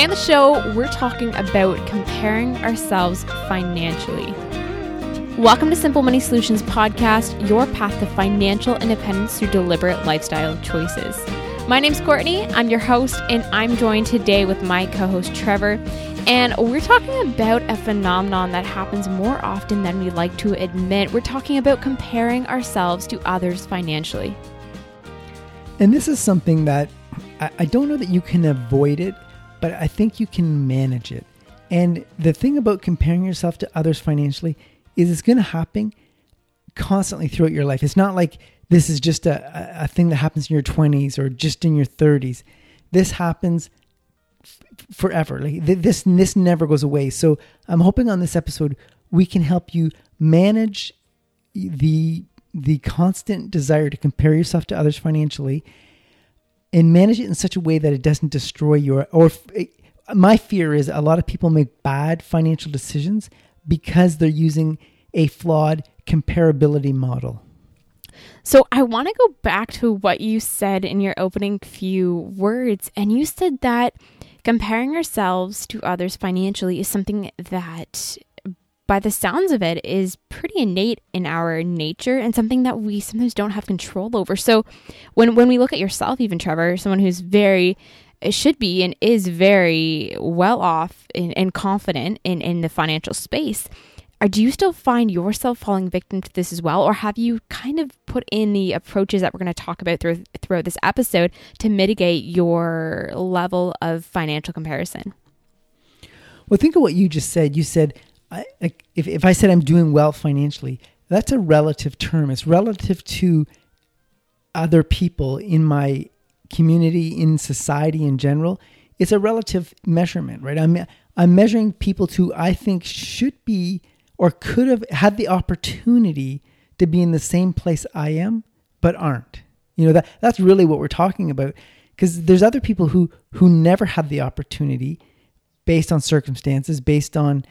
Today on the show, we're talking about comparing ourselves financially. Welcome to Simple Money Solutions Podcast, your path to financial independence through deliberate lifestyle choices. My name's Courtney, I'm your host, and I'm joined today with my co host Trevor. And we're talking about a phenomenon that happens more often than we like to admit. We're talking about comparing ourselves to others financially. And this is something that I, I don't know that you can avoid it, but I think you can manage it. And the thing about comparing yourself to others financially is it's going to happen constantly throughout your life. It's not like this is just a, a thing that happens in your 20s or just in your 30s. This happens f- forever. Like this, this never goes away. So I'm hoping on this episode we can help you manage the the constant desire to compare yourself to others financially and manage it in such a way that it doesn't destroy your or my fear is a lot of people make bad financial decisions because they're using a flawed comparability model. So I want to go back to what you said in your opening few words and you said that comparing ourselves to others financially is something that by the sounds of it, is pretty innate in our nature and something that we sometimes don't have control over. So, when when we look at yourself, even Trevor, someone who's very uh, should be and is very well off and, and confident in, in the financial space. Are, do you still find yourself falling victim to this as well, or have you kind of put in the approaches that we're going to talk about through, throughout this episode to mitigate your level of financial comparison? Well, think of what you just said. You said I, if, if I said I'm doing well financially, that's a relative term. It's relative to other people in my community, in society in general. It's a relative measurement, right? I'm, I'm measuring people who I think, should be or could have had the opportunity to be in the same place I am, but aren't. You know, that, that's really what we're talking about. Because there's other people who, who never had the opportunity based on circumstances, based on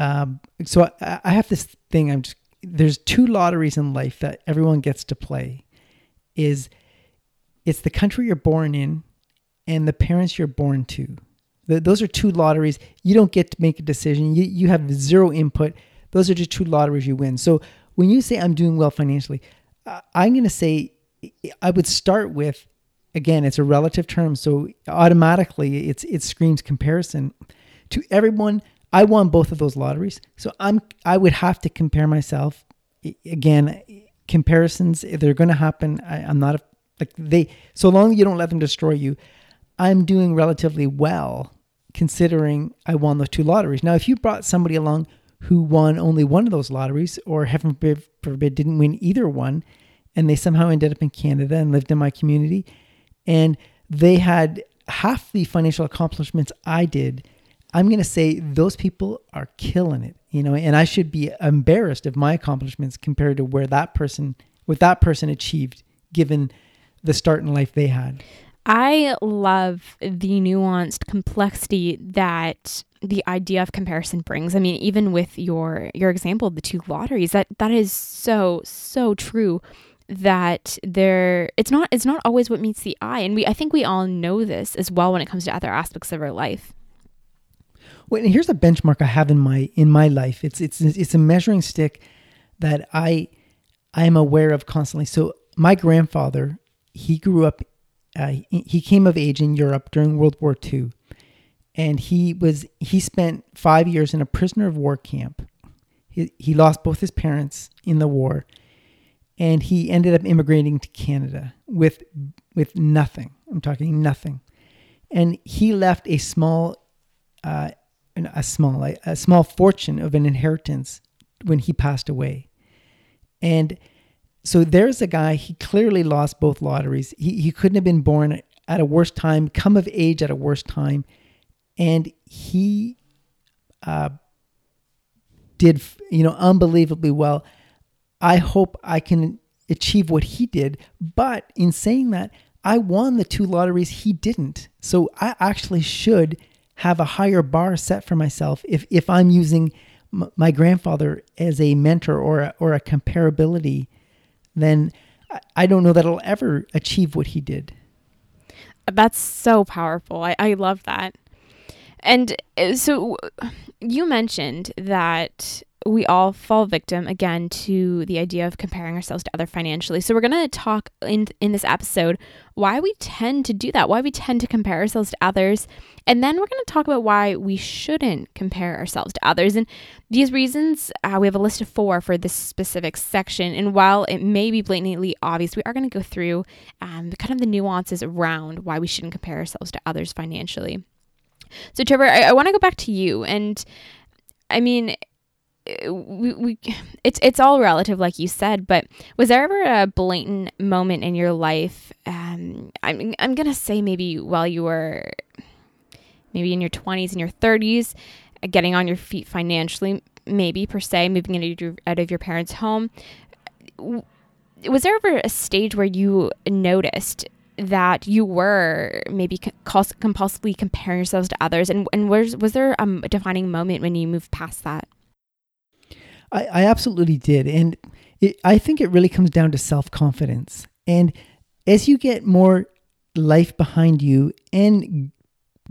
um, so I, I have this thing. I'm just there's two lotteries in life that everyone gets to play. Is it's the country you're born in, and the parents you're born to. The, those are two lotteries. You don't get to make a decision. You you have zero input. Those are just two lotteries you win. So when you say I'm doing well financially, uh, I'm going to say I would start with again it's a relative term so automatically it's it screams comparison to everyone I won both of those lotteries, so I'm I would have to compare myself. Again, comparisons they're going to happen. I, I'm not a, like they. So long you don't let them destroy you, I'm doing relatively well considering I won those two lotteries. Now, if you brought somebody along who won only one of those lotteries, or heaven forbid, forbid didn't win either one, and they somehow ended up in Canada and lived in my community, and they had half the financial accomplishments I did I'm going to say those people are killing it, you know, and I should be embarrassed of my accomplishments compared to where that person, what that person achieved, given the start in life they had. I love the nuanced complexity that the idea of comparison brings. I mean, even with your your example of the two lotteries, that that is so so true that there it's not it's not always what meets the eye and we I think we all know this as well when it comes to other aspects of our life. Well, here's a benchmark I have in my in my life. It's it's it's a measuring stick that I I am aware of constantly. So my grandfather, he grew up, uh, he came of age in Europe during World War II, and he was he spent five years in a prisoner of war camp. He he lost both his parents in the war, and he ended up immigrating to Canada with with nothing. I'm talking nothing, and he left a small uh, a small a small fortune of an inheritance when he passed away. And so there's a guy, he clearly lost both lotteries. He, he couldn't have been born at a worse time, come of age at a worse time. And he uh, did, you know, unbelievably well. I hope I can achieve what he did. But in saying that, I won the two lotteries he didn't. So I actually should have a higher bar set for myself if if I'm using m- my grandfather as a mentor or a, or a comparability, then I don't know that I'll ever achieve what he did. That's so powerful. I, I love that. And uh, so you mentioned that we all fall victim again to the idea of comparing ourselves to other financially. So we're going to talk in in this episode why we tend to do that, why we tend to compare ourselves to others, and then we're going to talk about why we shouldn't compare ourselves to others. And these reasons, uh, we have a list of four for this specific section. And while it may be blatantly obvious, we are going to go through um, kind of the nuances around why we shouldn't compare ourselves to others financially. So Trevor, I, I want to go back to you, and I mean we, we it's it's all relative like you said but was there ever a blatant moment in your life um i'm i'm to say maybe while you were maybe in your 20s and your 30s getting on your feet financially maybe per se moving out of your, out of your parents home was there ever a stage where you noticed that you were maybe compulsively comparing yourselves to others? And and was was there a defining moment when you moved past that I, I absolutely did. And it, I think it really comes down to self confidence. And as you get more life behind you and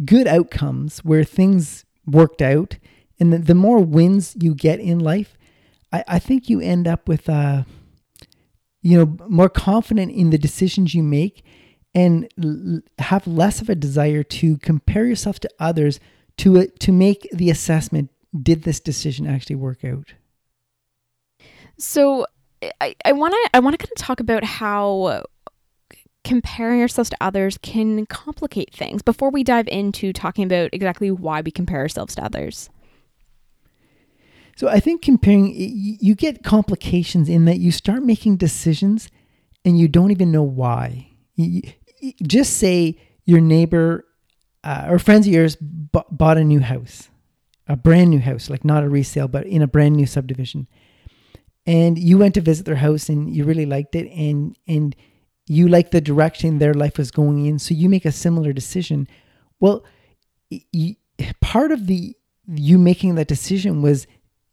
good outcomes where things worked out, and the, the more wins you get in life, I, I think you end up with, uh, you know, more confident in the decisions you make and l- have less of a desire to compare yourself to others to, uh, to make the assessment did this decision actually work out? So I want to I want to kind of talk about how comparing ourselves to others can complicate things before we dive into talking about exactly why we compare ourselves to others. So I think comparing you get complications in that you start making decisions and you don't even know why. just say your neighbor uh, or friends of yours b- bought a new house, a brand new house, like not a resale, but in a brand new subdivision and you went to visit their house and you really liked it and and you like the direction their life was going in. So you make a similar decision. Well y- part of the you making that decision was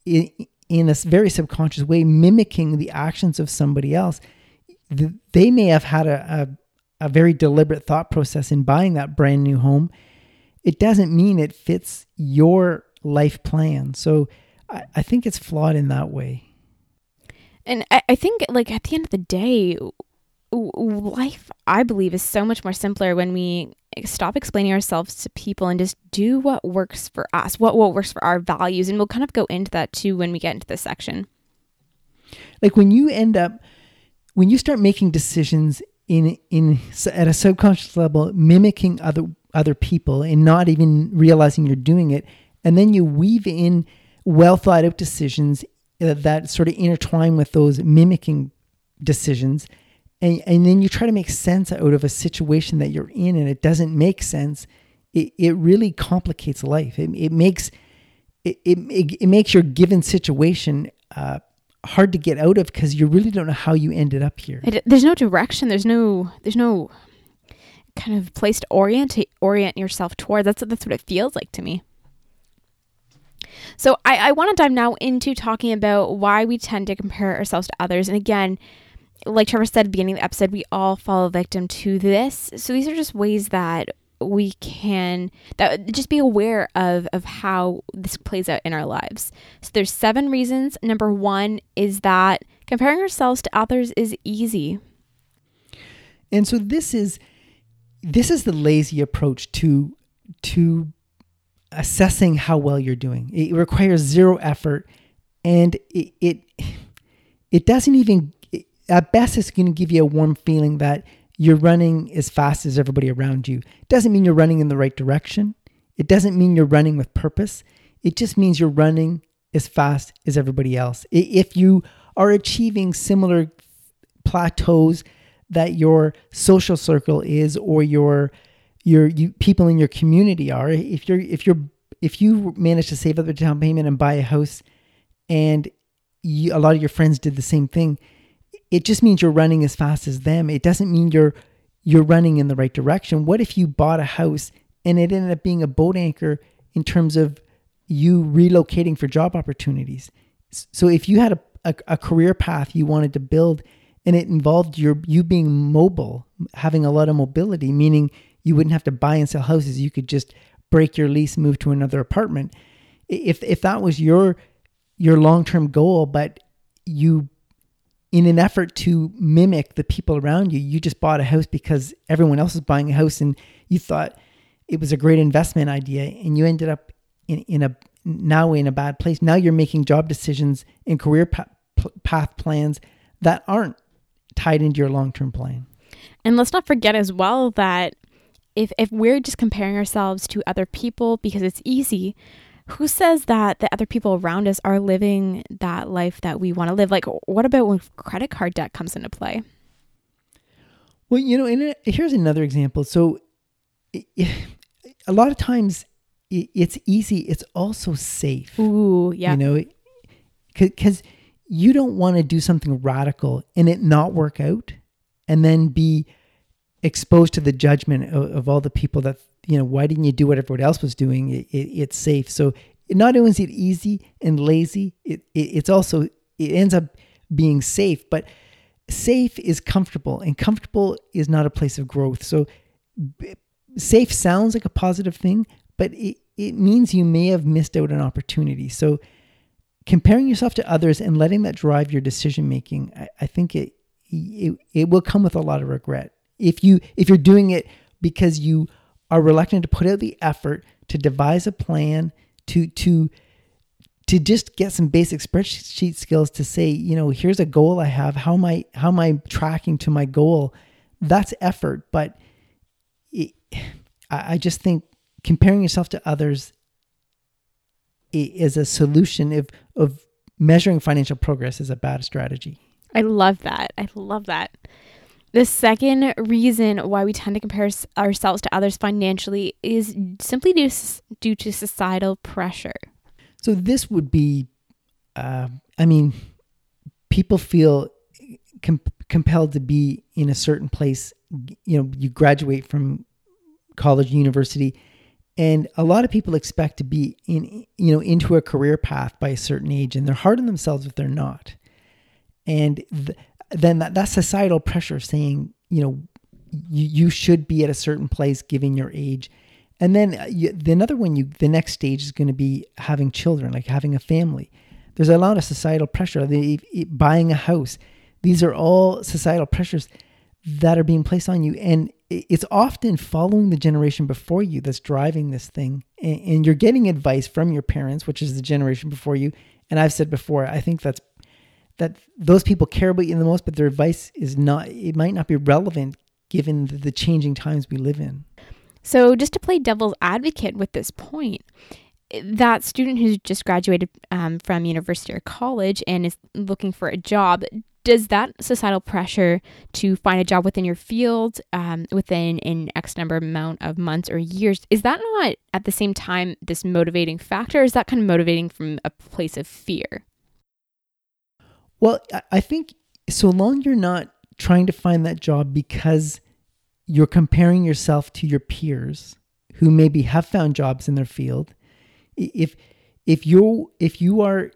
in, in a very subconscious way mimicking the actions of somebody else. They may have had a, a, a very deliberate thought process in buying that brand new home. It doesn't mean it fits your life plan. So I, I think it's flawed in that way and I, I think, like, at the end of the day, life, I believe, is so much more simpler when we stop explaining ourselves to people and just do what works for us, what, what works for our values. And we'll kind of go into that too when we get into this section. Like, when you end up, when you start making decisions in in at a subconscious level mimicking other other people and not even realizing you're doing it and then you weave in well thought out decisions that sort of intertwine with those mimicking decisions. And, and then you try to make sense out of a situation that you're in and it doesn't make sense. It, it really complicates life. It, it makes it, it, it makes your given situation uh, hard to get out of because you really don't know how you ended up here. It, there's no direction. There's no there's no kind of place to orient orient yourself toward. That's that's what it feels like to me. So I, I want to dive now into talking about why we tend to compare ourselves to others. And again, like Trevor said at the beginning of the episode, we all fall victim to this. So these are just ways that we can that just be aware of of how this plays out in our lives. So there's seven reasons. Number 1 is that comparing ourselves to others is easy. And so this is this is the lazy approach to to assessing how well you're doing. It requires zero effort, and it it, it doesn't even at best it's going to give you a warm feeling that you're running as fast as everybody around you. It doesn't mean you're running in the right direction. It doesn't mean you're running with purpose. It just means you're running as fast as everybody else. If you are achieving similar plateaus that your social circle is or your your you, people in your community are. If you're if you're if you manage to save up a down payment and buy a house, and you, a lot of your friends did the same thing, it just means you're running as fast as them. It doesn't mean you're you're running in the right direction. What if you bought a house and it ended up being a boat anchor in terms of you relocating for job opportunities? So if you had a, a, a career path you wanted to build and it involved your you being mobile, having a lot of mobility, meaning you wouldn't have to buy and sell houses. You could just break your lease, move to another apartment. If if that was your your long term goal, but you in an effort to mimic the people around you, you just bought a house because everyone else is buying a house and you thought it was a great investment idea and you ended up in, in a now in a bad place. Now you're making job decisions and career path, path plans that aren't tied into your long term plan. And let's not forget as well that if if we're just comparing ourselves to other people because it's easy, who says that the other people around us are living that life that we want to live? Like, what about when credit card debt comes into play? Well, you know, and uh, here's another example. So, a lot of times it's easy. It's also safe. Ooh, yeah. You know, because you don't want to do something radical and it not work out and then be exposed to the judgment of, of all the people that, you know, why didn't you do what everyone else was doing? It, it, it's safe. So not only is it easy and lazy, it, it, it's also, it ends up being safe, but safe is comfortable and comfortable is not a place of growth. So safe sounds like a positive thing, but it, it means you may have missed out an opportunity. So comparing yourself to others and letting that drive your decision making, I, I think it, it it will come with a lot of regret. If you if you're doing it because you are reluctant to put out the effort to devise a plan to to to just get some basic spreadsheet skills to say, you know, here's a goal I have. How am I how am I tracking to my goal? That's effort, but it, I just think comparing yourself to others is a solution of of measuring financial progress is a bad strategy. I love that. I love that. The second reason why we tend to compare ourselves to others financially is simply due, due to societal pressure. So, this would be, uh, I mean, people feel com- compelled to be in a certain place. You know, you graduate from college, university, and a lot of people expect to be in you know into a career path by a certain age and they're hard on themselves if they're not and th- then that, that societal pressure saying you know you, you should be at a certain place given your age. And then uh, you, the another one you the next stage is going to be having children like having a family. There's a lot of societal pressure. The, buying a house these are all societal pressures that are being placed on you. And it's often following the generation before you that's driving this thing. And, and, you're getting advice from your parents which is the generation before you. And i've said before i think that's that those people care about you the most but their advice is not it might not be relevant given the, changing times we live in so just to play devil's advocate with this point that student who's just graduated um, from university or college and is looking for a job does that societal pressure to find a job within your field um, within an X number amount of months or years is that not at the same time this motivating factor? is that kind of motivating from a place of fear? Well, I think so long you're not trying to find that job because you're comparing yourself to your peers who maybe have found jobs in their field. If if you if you are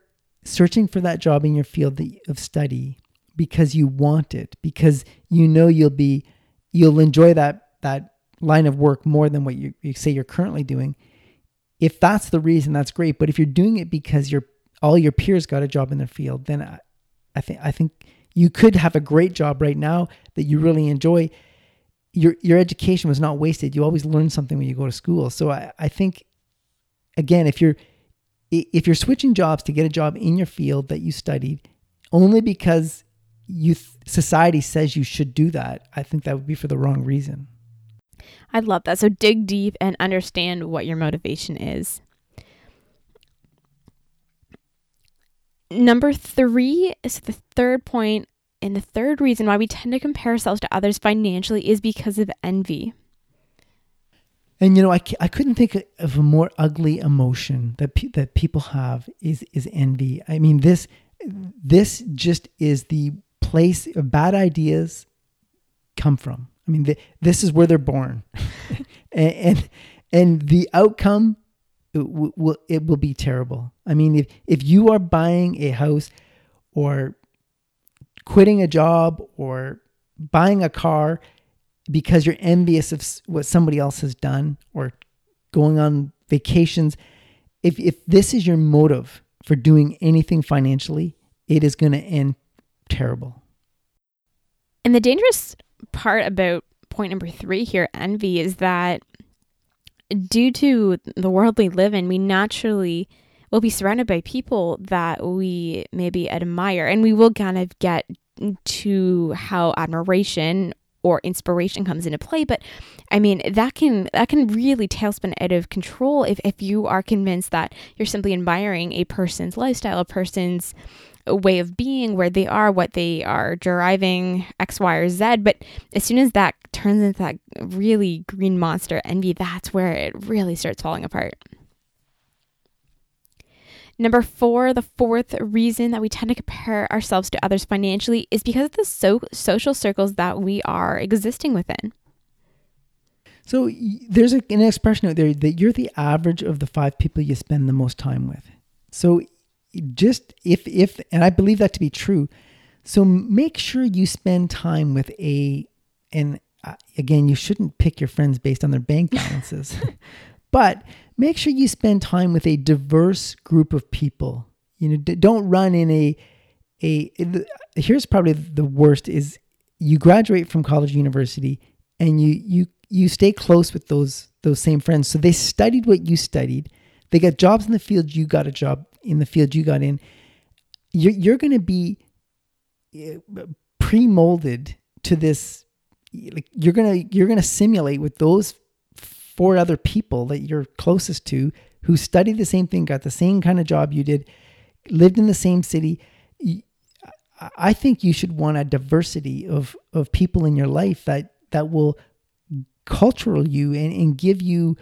searching for that job in your field of study because you want it, because you know you'll be you'll enjoy that that line of work more than what you, you say you're currently doing. If that's the reason, that's great. But if you're doing it because your all your peers got a job in their field, then uh, I, think I think you could have a great job right now that you really enjoy. Your your education was not wasted. You always learn something when you go to school. So I, I think again, if you're if you're switching jobs to get a job in your field that you studied only because youth society says you should do that, I think that would be for the wrong reason. I love that. So dig deep and understand what your motivation is. Number three is the third point, and the third reason why we tend to compare ourselves to others financially is because of envy. And you know, I, I couldn't think of a more ugly emotion that pe- that people have is is envy. I mean this this just is the place bad ideas come from. I mean, the, this is where they're born, and, and, and the outcome it w- will it will be terrible. I mean, if if you are buying a house or quitting a job or buying a car because you're envious of what somebody else has done or going on vacations. If if this is your motive for doing anything financially, it is going to end terrible. And the dangerous part about point number 3 here envy is that due to the world we live in, we naturally will be surrounded by people that we maybe admire and we will kind of get to how admiration or inspiration comes into play. But i mean that can that can really tailspin out of control if, if you are convinced that you're simply admiring a person's lifestyle a person's way of being where they are what they are deriving x y or z. But as soon as that turns into that really green monster envy that's where it really starts falling apart Number four, the fourth reason that we tend to compare ourselves to others financially is because of the so- social circles that we are existing within. So there's a, an expression out there that you're the average of the five people you spend the most time with. So just if if and I believe that to be true. So make sure you spend time with a and uh, again you shouldn't pick your friends based on their bank balances. But make sure you spend time with a diverse group of people. You know, don't run in a a. Here's probably the worst: is you graduate from college, university, and you you you stay close with those those same friends. So they studied what you studied. They got jobs in the field. You got a job in the field you got in. You're you're going to be eh, pre-molded to this. Like you're gonna you're gonna simulate with those four other people that you're closest to who studied the same thing, got the same kind of job you did, lived in the same city. I think you should want a diversity of of people in your life that that will cultural you and, and give you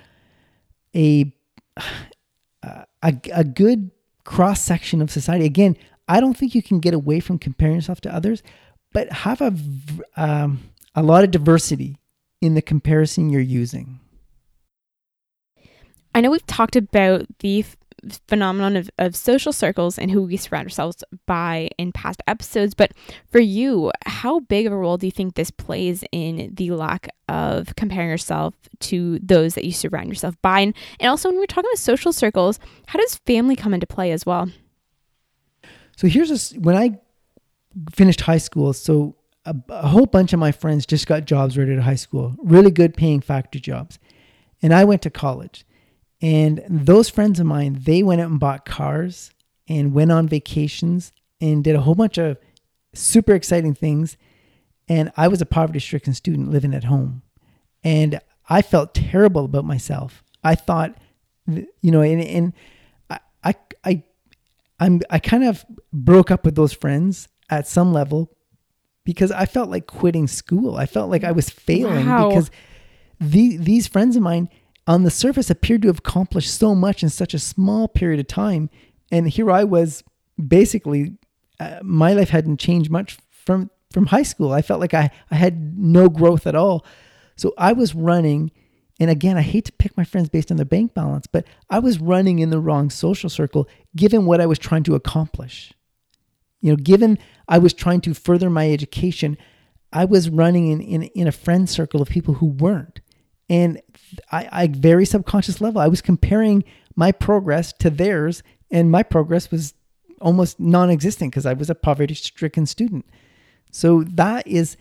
a, a a good cross section of society. Again, I don't think you can get away from comparing yourself to others, but have a um, a lot of diversity in the comparison you're using. I know we've talked about the f- phenomenon of, of social circles and who we surround ourselves by in past episodes, but for you, how big of a role do you think this plays in the lack of comparing yourself to those that you surround yourself by? And, and also, when we're talking about social circles, how does family come into play as well? So here's a, when I finished high school, so a, a whole bunch of my friends just got jobs right out of high school, really good paying factory jobs. And I went to college. And those friends of mine, they went out and bought cars and went on vacations and did a whole bunch of super exciting things. And I was a poverty stricken student living at home. And I felt terrible about myself. I thought, you know, and, and I, I, I, I'm, I kind of broke up with those friends at some level because I felt like quitting school. I felt like I was failing wow. because the, these friends of mine, on the surface appeared to have accomplished so much in such a small period of time. And here I was basically, uh, my life hadn't changed much from, from high school. I felt like I, I had no growth at all. So I was running. And again, I hate to pick my friends based on their bank balance, but I was running in the wrong social circle given what I was trying to accomplish. You know, given I was trying to further my education, I was running in, in, in a friend circle of people who weren't. And I, I very subconscious level, I was comparing my progress to theirs, and my progress was almost non-existent because I was a poverty-stricken student. So that is,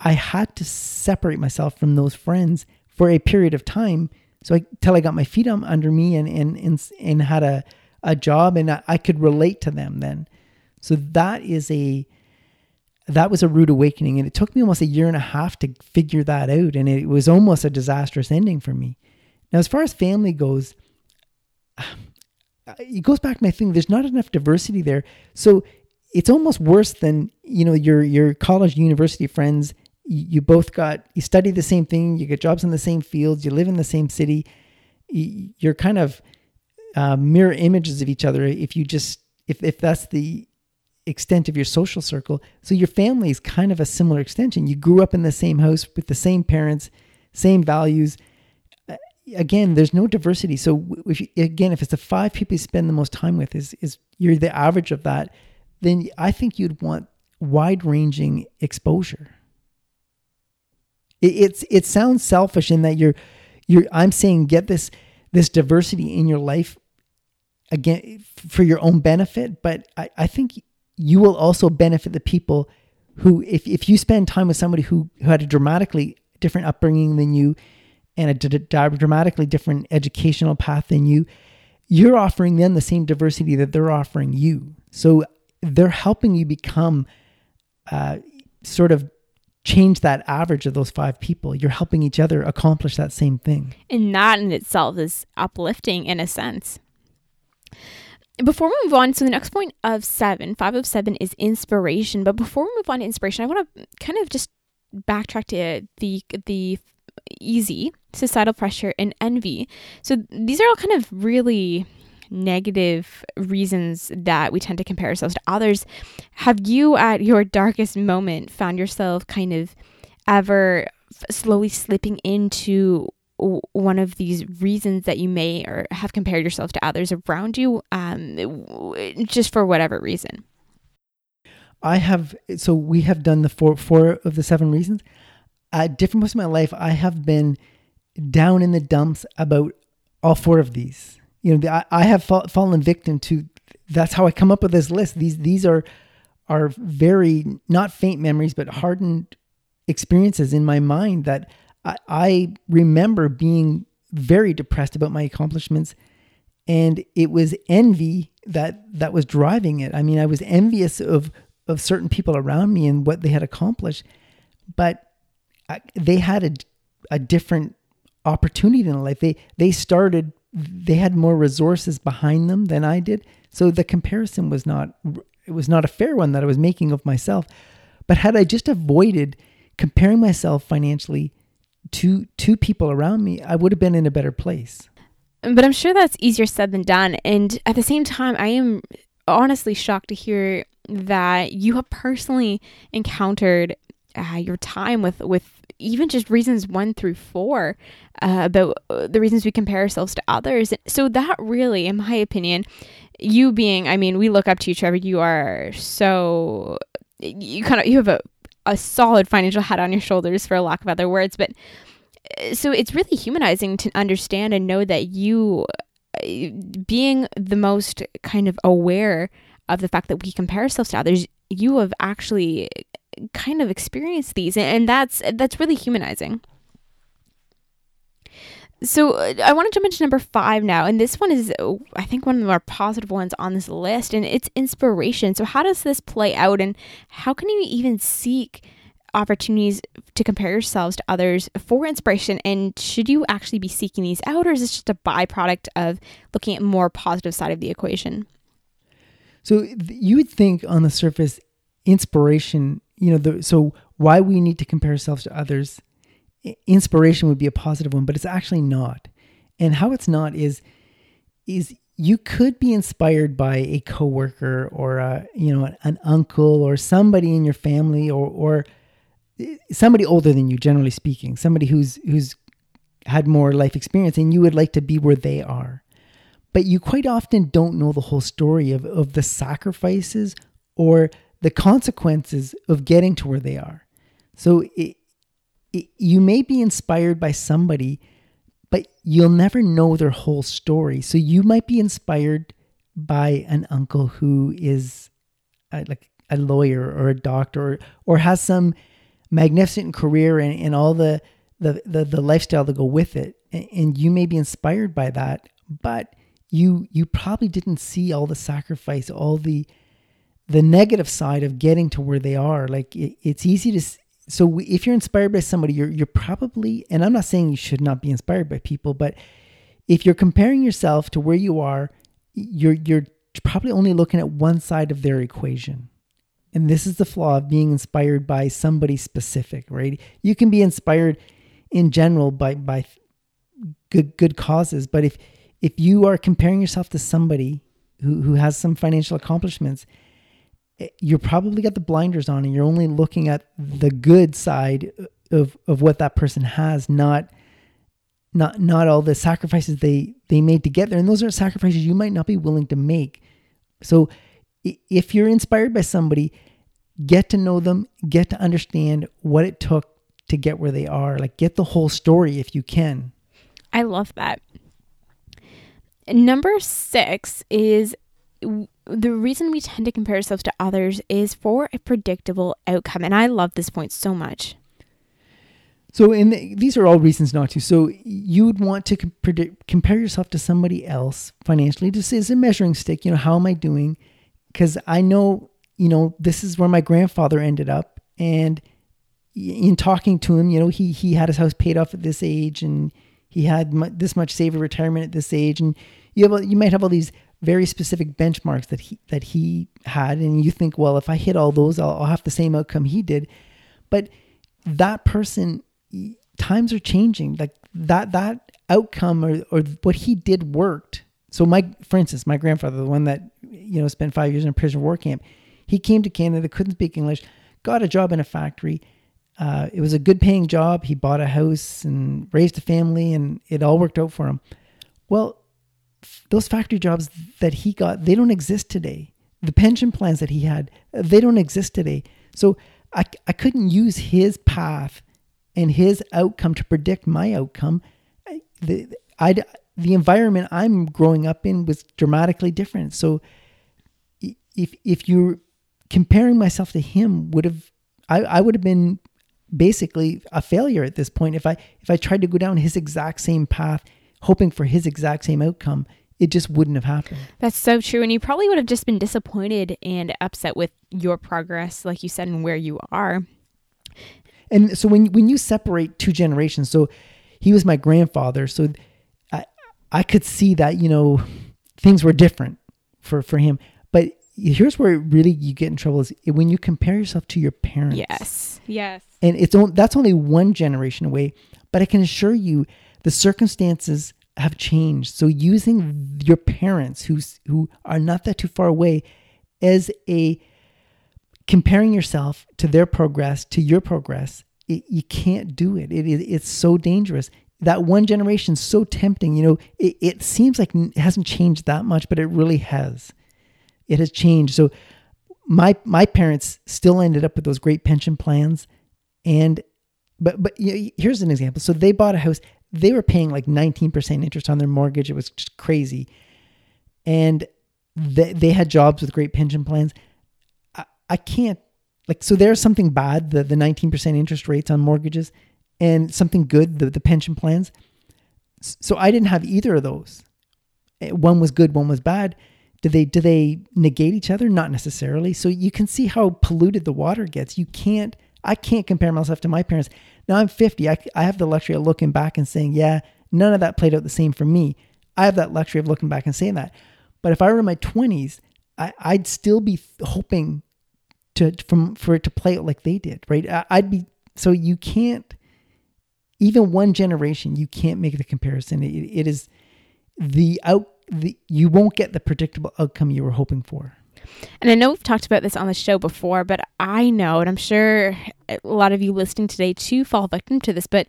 I had to separate myself from those friends for a period of time, so I, till I got my feet under me and and and, and had a a job, and I, I could relate to them then. So that is a that was a rude awakening. And it took me almost a year and a half to figure that out. And it was almost a disastrous ending for me. Now, as far as family goes, it goes back to my thing. There's not enough diversity there. So it's almost worse than, you know, your, your college, university friends. You both got, you study the same thing. You get jobs in the same fields. You live in the same city. You're kind of uh, mirror images of each other. If you just, if, if that's the extent of your social circle. So your family is kind of a similar extension. You grew up in the same house with the same parents, same values. Uh, again, there's no diversity. So if you, again, if it's the five people you spend the most time with is is you're the average of that, then I think you'd want wide-ranging exposure. It, it's it sounds selfish in that you're you're I'm saying get this this diversity in your life again for your own benefit, but I, I think you will also benefit the people who if, if you spend time with somebody who, who had a dramatically different upbringing than you and a dramatically different educational path than you, you're offering them the same diversity that they're offering you. So they're helping you become uh, sort of change that average of those five people. You're helping each other accomplish that same thing. And that in itself is uplifting in a sense. Before we move on, so the next point of seven, five of seven is inspiration. But before we move on to inspiration, I want to kind of just backtrack to the the easy societal pressure and envy. So these are all kind of really negative reasons that we tend to compare ourselves to others. Have you, at your darkest moment, found yourself kind of ever slowly slipping into one of these reasons that you may or have compared yourself to others around you, um, just for whatever reason? I have. So we have done the four four of the seven reasons. At different points in my life, I have been down in the dumps about all four of these you know, I, I have fall, fallen victim to. That's how I come up with this list. These these are are very not faint memories, but hardened experiences in my mind that I, I remember being very depressed about my accomplishments, and it was envy that that was driving it. I mean, I was envious of of certain people around me and what they had accomplished, but I, they had a, a different opportunity in life. They they started they had more resources behind them than I did. So the comparison was not it was not a fair one that I was making of myself. But had I just avoided comparing myself financially to to people around me, I would have been in a better place. But I'm sure that's easier said than done. And at the same time, I am honestly shocked to hear that you have personally encountered uh, your time with with even just reasons one through four uh, about uh, the reasons we compare ourselves to others. So that really, in my opinion, you being, I mean, we look up to you, Trevor. You are so you kind of you have a a solid financial hat on your shoulders, for a lack of other words, but. Uh, so it's really humanizing to understand and know that you being the most kind of aware of the fact that we compare ourselves to others you have actually kind of experienced these and that's that's really humanizing so uh, I want to jump into number five now, and this one is, I think, one of the more positive ones on this list, and it's inspiration. So how does this play out, and how can you even seek opportunities to compare yourselves to others for inspiration? And should you actually be seeking these out, or is this just a byproduct of looking at more positive side of the equation? So you would think on the surface, inspiration you know, the, so why we need to compare ourselves to others, inspiration would be a positive one, but it's actually not. And how it's not is, is you could be inspired by a coworker or a, you know, an uncle or somebody in your family or, or eh, somebody older than you, generally speaking, somebody who's, who's had more life experience and you would like to be where they are. But you quite often don't know the whole story of, of the sacrifices or the consequences of getting to where they are. So it, you may be inspired by somebody, but you'll never know their whole story. So you might be inspired by an uncle who is a, like a lawyer or a doctor or, or has some magnificent career and, and all the, the, the, the lifestyle to go with it. And, and you may be inspired by that, but you you probably didn't see all the sacrifice, all the the negative side of getting to where they are. Like it, it's easy to. So if you're inspired by somebody, you're you're probably, and I'm not saying you should not be inspired by people, but if you're comparing yourself to where you are, you're you're probably only looking at one side of their equation. And this is the flaw of being inspired by somebody specific, right? You can be inspired in general by by good good causes, but if if you are comparing yourself to somebody who, who has some financial accomplishments you're probably got the blinders on and you're only looking at the good side of of what that person has not not not all the sacrifices they they made to get there. And those are sacrifices you might not be willing to make. So if you're inspired by somebody get to know them get to understand what it took to get where they are. Like get the whole story if you can. I love that. Number six is the reason we tend to compare ourselves to others is for a predictable outcome. And I love this point so much. So, and the, these are all reasons not to. So, you would want to predict, compare yourself to somebody else financially, just as a measuring stick. You know, how am I doing? Because I know, you know, this is where my grandfather ended up, and in talking to him, you know, he he had his house paid off at this age, and he had this much saved retirement at this age, and you have you might have all these very specific benchmarks that he that he had, and you think, well, if I hit all those, I'll, I'll have the same outcome he did. But that person, times are changing. Like that that outcome or or what he did worked. So my, for instance, my grandfather, the one that you know spent five years in a prison war camp, he came to Canada, couldn't speak English, got a job in a factory. Uh, it was a good paying job. He bought a house and raised a family, and it all worked out for him. Well, those factory jobs that he got, they don't exist today. The pension plans that he had, they don't exist today. So I, I couldn't use his path and his outcome to predict my outcome. The, I, the environment I'm growing up in was dramatically different. So if, if you're comparing myself to him would have, I, I would have been basically a failure at this point if I, if I tried to go down his exact same path hoping for his exact same outcome, it just wouldn't have happened. That's so true. And you probably would have just been disappointed and upset with your progress, like you said, and where you are. And so when when you separate two generations, so he was my grandfather, so I I could see that, you know, things were different for for him. But here's where really you get in trouble is when you compare yourself to your parents. Yes. Yes. And it's that's only one generation away, but I can assure you the circumstances have changed. So using your parents who who are not that too far away as a comparing yourself to their progress to your progress, it, you can't do it. It, it. It's so dangerous. That one generation is so tempting. You know, it, it seems like it hasn't changed that much, but it really has. It has changed. So my my parents still ended up with those great pension plans, and but but you know, here's an example. So they bought a house they were paying like 19% interest on their mortgage. It was just crazy. And they, they had jobs with great pension plans. I, I can't, like, so there's something bad, the, the 19% interest rates on mortgages, and something good, the, the pension plans. So I didn't have either of those. Eh, one was good, one was bad. Do they do they negate each other? Not necessarily. So you can see how polluted the water gets. You can't I can't compare myself to my parents. Now I'm 50. I, I have the luxury of looking back and saying, yeah, none of that played out the same for me. I have that luxury of looking back and saying that. But if I were in my 20s, I, I'd still be hoping to from for it to play out like they did, right? I, I'd be so you can't even one generation you can't make the comparison. It, it is the out the you won't get the predictable outcome you were hoping for. And I know we've talked about this on the show before, but I know, and I'm sure a lot of you listening today too fall victim to this, but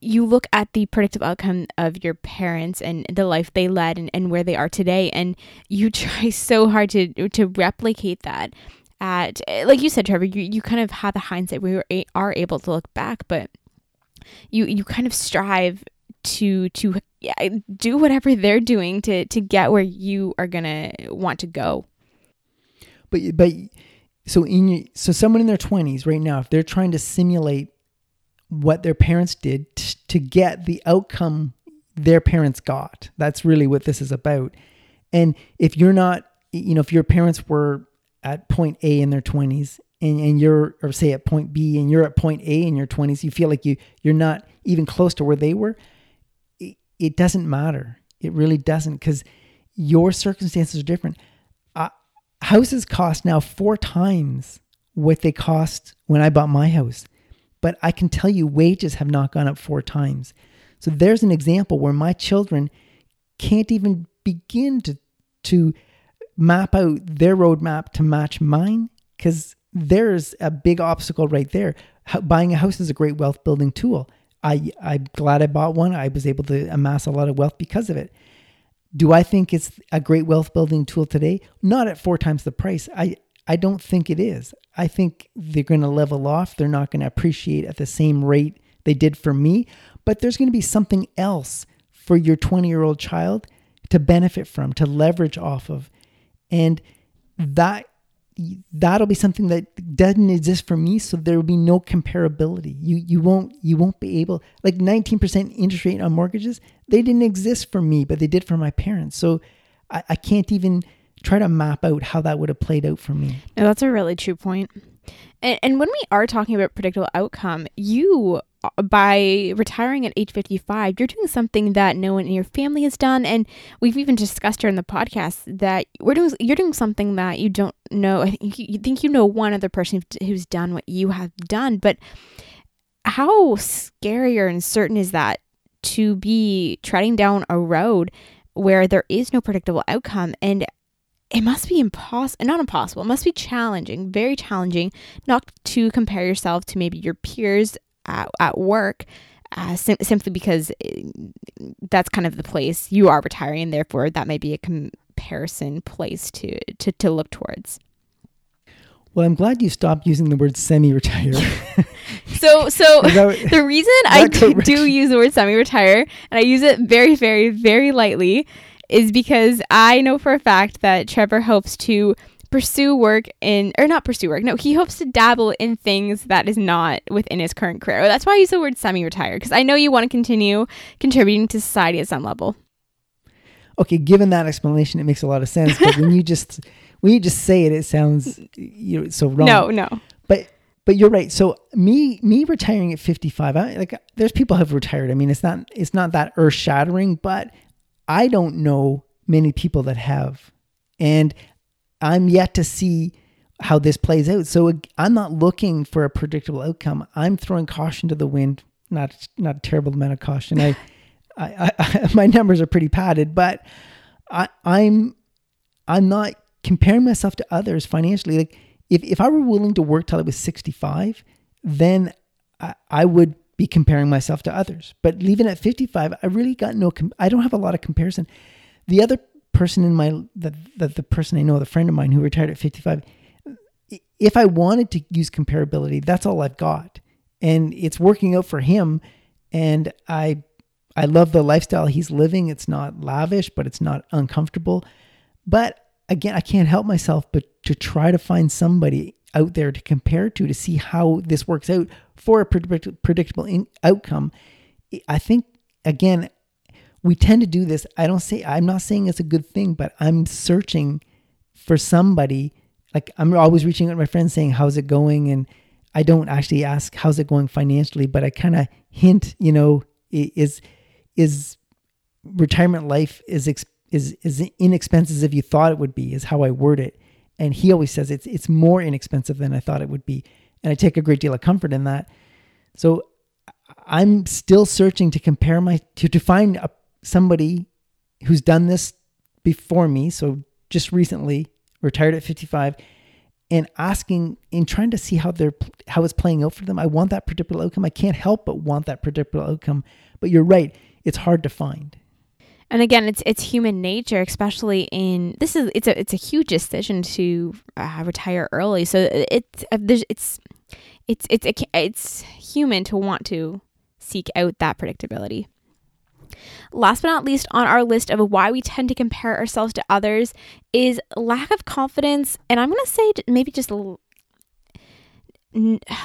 you look at the predictable outcome of your parents and the life they led and, and where they are today, and you try so hard to to replicate that. At like you said, Trevor, you, you kind of have the hindsight where you are able to look back, but you you kind of strive to to yeah, do whatever they're doing to to get where you are gonna want to go. But but so in your, so someone in their 20s right now if they're trying to simulate what their parents did t- to get the outcome their parents got. That's really what this is about. And if you're not you know if your parents were at point A in their 20s and, and you're or say at point B and you're at point A in your 20s, you feel like you you're not even close to where they were, it, it doesn't matter. It really doesn't cuz your circumstances are different houses cost now four times what they cost when I bought my house. But I can tell you, wages have not gone up four times. So there's an example where my children can't even begin to, to map out their roadmap to match mine because there's a big obstacle right there. buying a house is a great wealth building tool. I, I'm glad I bought one. I was able to amass a lot of wealth because of it. Do I think it's a great wealth building tool today? Not at four times the price. I, I don't think it is. I think they're going to level off. They're not going to appreciate at the same rate they did for me, but there's going to be something else for your 20 year old child to benefit from, to leverage off of. And that that'll be something that doesn't exist for me so there will be no comparability. You you won't you won't be able like 19% interest rate on mortgages they didn't exist for me but they did for my parents. So i, I can't even try to map out how that would have played out for me. That's a really true point. And, and when we are talking about predictable outcome you by retiring at age 55, you're doing something that no one in your family has done. And we've even discussed here in the podcast that we're doing, you're doing something that you don't know. You think you know one other person who's done what you have done, but how scary or uncertain is that to be treading down a road where there is no predictable outcome and it must be impossible not impossible it must be challenging very challenging not to compare yourself to maybe your peers at, at work uh, sim- simply because uh, that's kind of the place you are retiring, therefore that may be a comparison place to, to, to look towards. Well, I'm glad you stopped using the word semi-retire. so, so that, the reason I do, do use the word semi-retire, and I use it very, very, very lightly, is because I know for a fact that Trevor hopes to pursue work in or not pursue work no he hopes to dabble in things that is not within his current career. That's why i use the word semi-retired because i know you want to continue contributing to society at some level. Okay given that explanation it makes a lot of sense but when you just when you just say it it sounds you know so wrong. No no. But but you're right. So me me retiring at 55 I, like there's people have retired. I mean it's not it's not that earth shattering but i don't know many people that have. And I'm yet to see how this plays out. So I'm not looking for a predictable outcome. I'm throwing caution to the wind. Not not a terrible amount of caution. I, I, I my numbers are pretty padded, but I, I'm I'm not comparing myself to others financially. Like if if I were willing to work till I was 65, then I, I would be comparing myself to others. But leaving at 55, I really got no. I don't have a lot of comparison. The other person in my that the, the person I know, the friend of mine who retired at 55, if I wanted to use comparability, that's all I've got. And it's working out for him. And I I love the lifestyle he's living. It's not lavish, but it's not uncomfortable. But again, I can't help myself but to try to find somebody out there to compare to to see how this works out for a predictable outcome. I think again, we tend to do this. I don't say, I'm not saying it's a good thing, but I'm searching for somebody. Like I'm always reaching out to my friends saying, how's it going? And I don't actually ask, how's it going financially, but I kind of hint, you know, is, is retirement life is, is, is inexpensive as if you thought it would be is how I word it. And he always says it's, it's more inexpensive than I thought it would be. And I take a great deal of comfort in that. So I'm still searching to compare my to, to find a somebody who's done this before me, so just recently retired at 55, and asking and trying to see how they're how it's playing out for them. I want that predictable outcome. I can't help but want that predictable outcome. But you're right, it's hard to find. And again, it's it's human nature, especially in this is it's a it's a huge decision to uh, retire early. So it's uh, it's it's it's it's it's human to want to seek out that predictability. Last but not least on our list of why we tend to compare ourselves to others is lack of confidence. And I'm going to say maybe just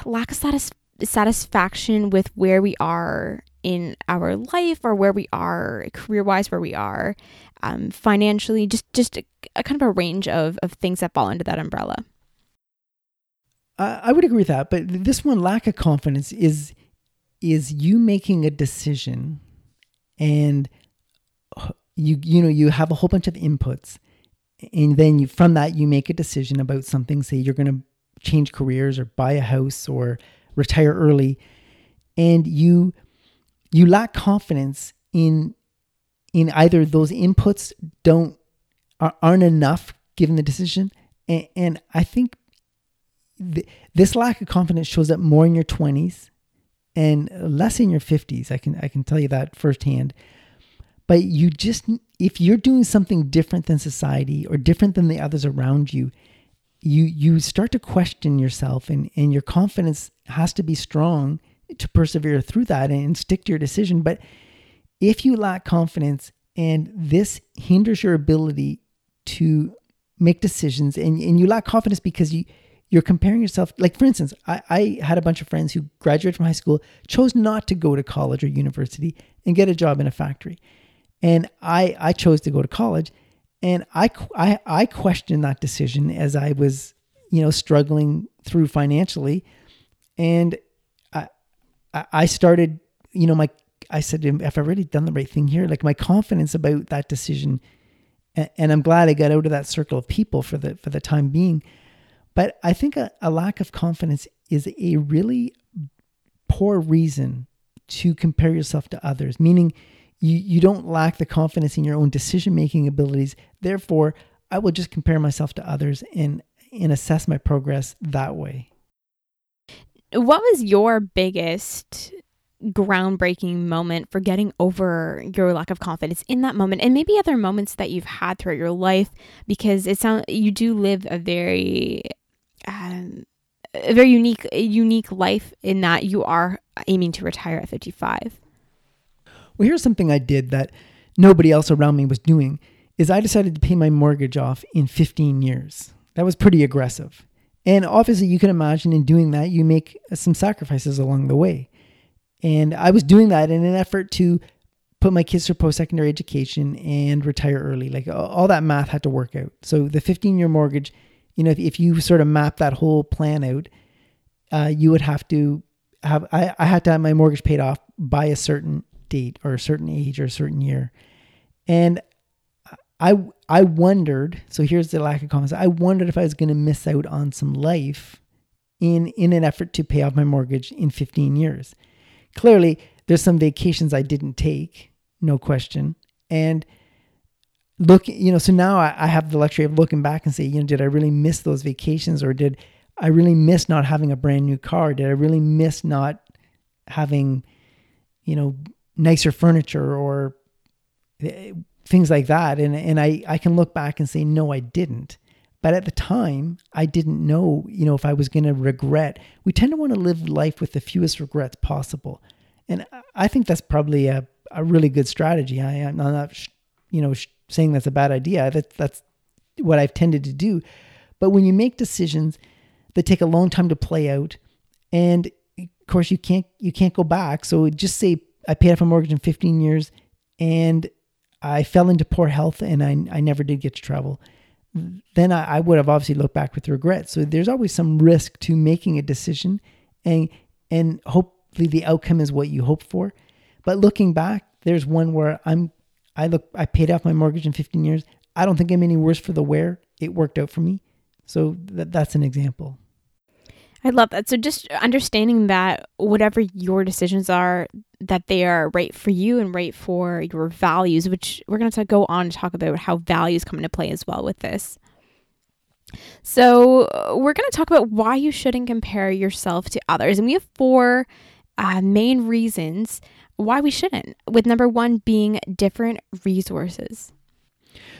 lack of satis- satisfaction with where we are in our life or where we are career wise, where we are um, financially, just, just a, a kind of a range of, of things that fall under that umbrella. I would agree with that, but this one lack of confidence is is you making a decision and you you know you have a whole bunch of inputs. And then you from that you make a decision about something say you're going to change careers or buy a house or retire early. And you you lack confidence in in either those inputs don't aren't enough given the decision. And, and i think th- this lack of confidence shows up more in your 20s and less in your 50s i can i can tell you that firsthand. But you just if you're doing something different than society or different than the others around you you you start to question yourself and and your confidence has to be strong to persevere through that and stick to your decision. But if you lack confidence And this hinders your ability to make decisions and, and you lack confidence because you you're comparing yourself like for instance I, I had a bunch of friends who graduated from high school chose not to go to college or university and get a job in a factory. And i i chose to go to college and i i, I questioned that decision as i was you know struggling through financially. And i i started you know my i said if i really done the right thing here? Like my confidence about that decision and i'm glad i got out of that circle of people for the for the time being but I think a, a lack of confidence is a really poor reason to compare yourself to others, meaning you, you don't lack the confidence in your own decision making abilities. Therefore, I will just compare myself to others and, and assess my progress that way. What was your biggest groundbreaking moment for getting over your lack of confidence in that moment and maybe other moments that you've had throughout your life because it sounds you do live a very um, a very unique unique life in that you are aiming to retire at 55. Well, here's something I did that nobody else around me was doing is I decided to pay my mortgage off in 15 years. That was pretty aggressive. And obviously you can imagine in doing that you make some sacrifices along the way. And I was doing that in an effort to put my kids through post-secondary education and retire early. Like all that math had to work out. So the 15 year mortgage you know, if, if you sort of map that whole plan out, uh, you would have to have, I, I had to have my mortgage paid off by a certain date or a certain age or a certain year. And I, I wondered, so here's the lack of confidence. I wondered if I was going to miss out on some life in, in an effort to pay off my mortgage in 15 years. Clearly, there's some vacations I didn't take, no question. And look, you know, so now I, I have the luxury of looking back and say, you know, did I really miss those vacations or did I really miss not having a brand new car? Did I really miss not having, you know, nicer furniture or eh, things like that? And and I I can look back and say no, I didn't. But at the time, I didn't know, you know, if I was going to regret. We tend to want to live life with the fewest regrets possible, and I think that's probably a a really good strategy. I, am not, you know, saying that's a bad idea. That, that's what I've tended to do. But when you make decisions that take a long time to play out, and of course you can't you can't go back. So just say I paid off a mortgage in 15 years, and I fell into poor health, and I I never did get to travel. Then I, I would have obviously looked back with regret. So there's always some risk to making a decision, and and hopefully the outcome is what you hope for. But looking back, there's one where I'm I look, I paid off my mortgage in 15 years. I don't think I'm any worse for the wear. It worked out for me. So that, that's an example. I love that. So just understanding that whatever your decisions are, that they are right for you and right for your values, which we're going to go on to talk about how values come into play as well with this. So we're going to talk about why you shouldn't compare yourself to others, and we have four uh, main reasons why we shouldn't, with number one being different resources.